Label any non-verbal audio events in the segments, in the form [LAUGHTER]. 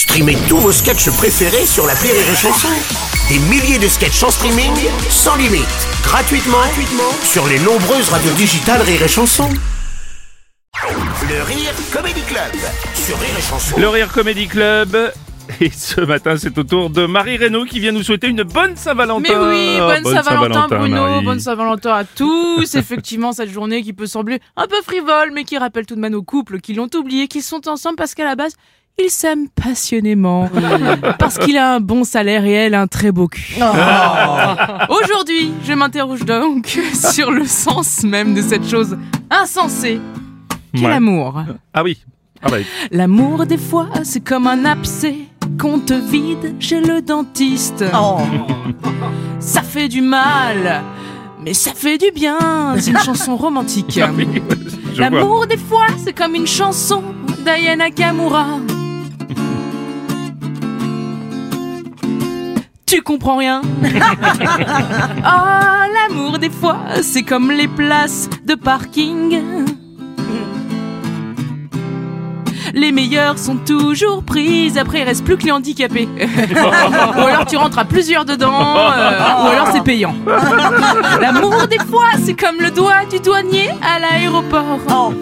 Streamez tous vos sketchs préférés sur la Rire et Chanson. Des milliers de sketchs en streaming, sans limite, gratuitement, gratuitement sur les nombreuses radios digitales Rire et Chanson. Le Rire Comedy Club sur Rire et Chanson. Le Rire Comedy Club. Et ce matin, c'est au tour de Marie Reynaud qui vient nous souhaiter une bonne Saint-Valentin. Mais oui, bonne, Saint-Valentin Bruno, Marie. bonne Saint-Valentin à tous. [LAUGHS] Effectivement, cette journée qui peut sembler un peu frivole, mais qui rappelle tout de même aux couples qui l'ont oublié, qu'ils sont ensemble parce qu'à la base, ils s'aiment passionnément. parce qu'il a un bon salaire et elle un très beau cul. [LAUGHS] Aujourd'hui, je m'interroge donc [LAUGHS] sur le sens même de cette chose insensée qu'est Ouais. l'amour. Ah oui. Ah bah, L'amour, des fois, c'est comme un abcès qu'on te vide chez le dentiste. [LAUGHS] Ça fait du mal, mais ça fait du bien. C'est une chanson romantique. oui, vois. L'amour, des fois, c'est comme une chanson d'Aya Nakamura. Tu comprends rien [LAUGHS] Oh, l'amour, des fois, c'est comme les places de parking. Les meilleures sont toujours prises, après il reste plus que les handicapés. [LAUGHS] ou alors tu rentres à plusieurs dedans, euh, ou alors c'est payant. [LAUGHS] L'amour des fois, c'est comme le doigt du douanier à l'aéroport.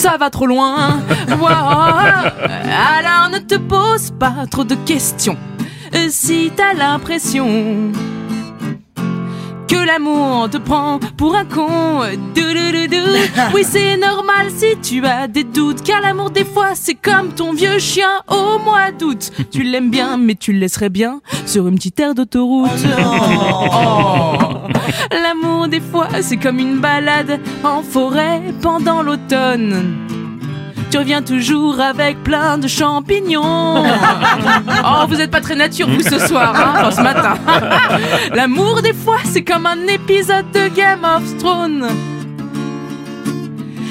Ça va trop loin. Alors ne te pose pas trop de questions. Si t'as l'impression que l'amour te prend pour un con. [LAUGHS] Oui, c'est normal si tu as des doutes, car l'amour des fois c'est comme ton vieux chien au mois d'août. Tu l'aimes bien, mais tu le laisserais bien sur une petite aire d'autoroute. Oh. [LAUGHS] L'amour des fois c'est comme une balade en forêt pendant l'automne. Tu reviens toujours avec plein de champignons. [LAUGHS] Oh, vous êtes pas très nature, vous, ce soir, hein, enfin, ce matin. [LAUGHS] L'amour, des fois, c'est comme un épisode de Game of Thrones.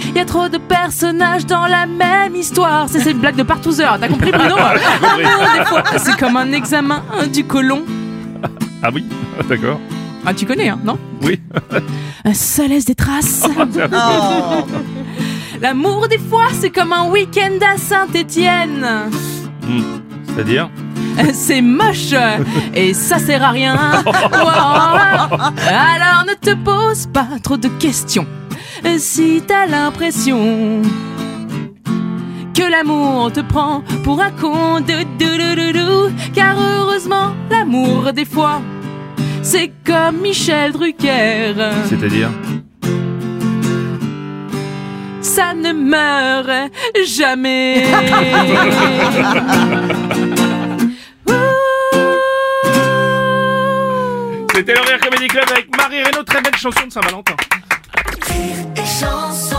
Il y a trop de personnages dans la même histoire. C'est cette blague de partouzeur, t'as compris, Bruno [LAUGHS] L'amour, des fois, c'est comme un examen du colon. Ah oui, d'accord. Ah, tu connais, hein, non? Oui. Ça laisse des traces. Affreux. L'amour, des fois, c'est comme un week-end à Saint-Étienne. Hmm. C'est-à-dire [LAUGHS] C'est moche et ça sert à rien. [LAUGHS] Alors ne te pose pas trop de questions. Si t'as l'impression que l'amour te prend pour un con de car heureusement l'amour des fois c'est comme Michel Drucker. C'est-à-dire Ça ne meurt jamais. [LAUGHS] C'était le Rire Comedy Club avec Marie Reynaud, très belle chanson de Saint-Valentin. Rire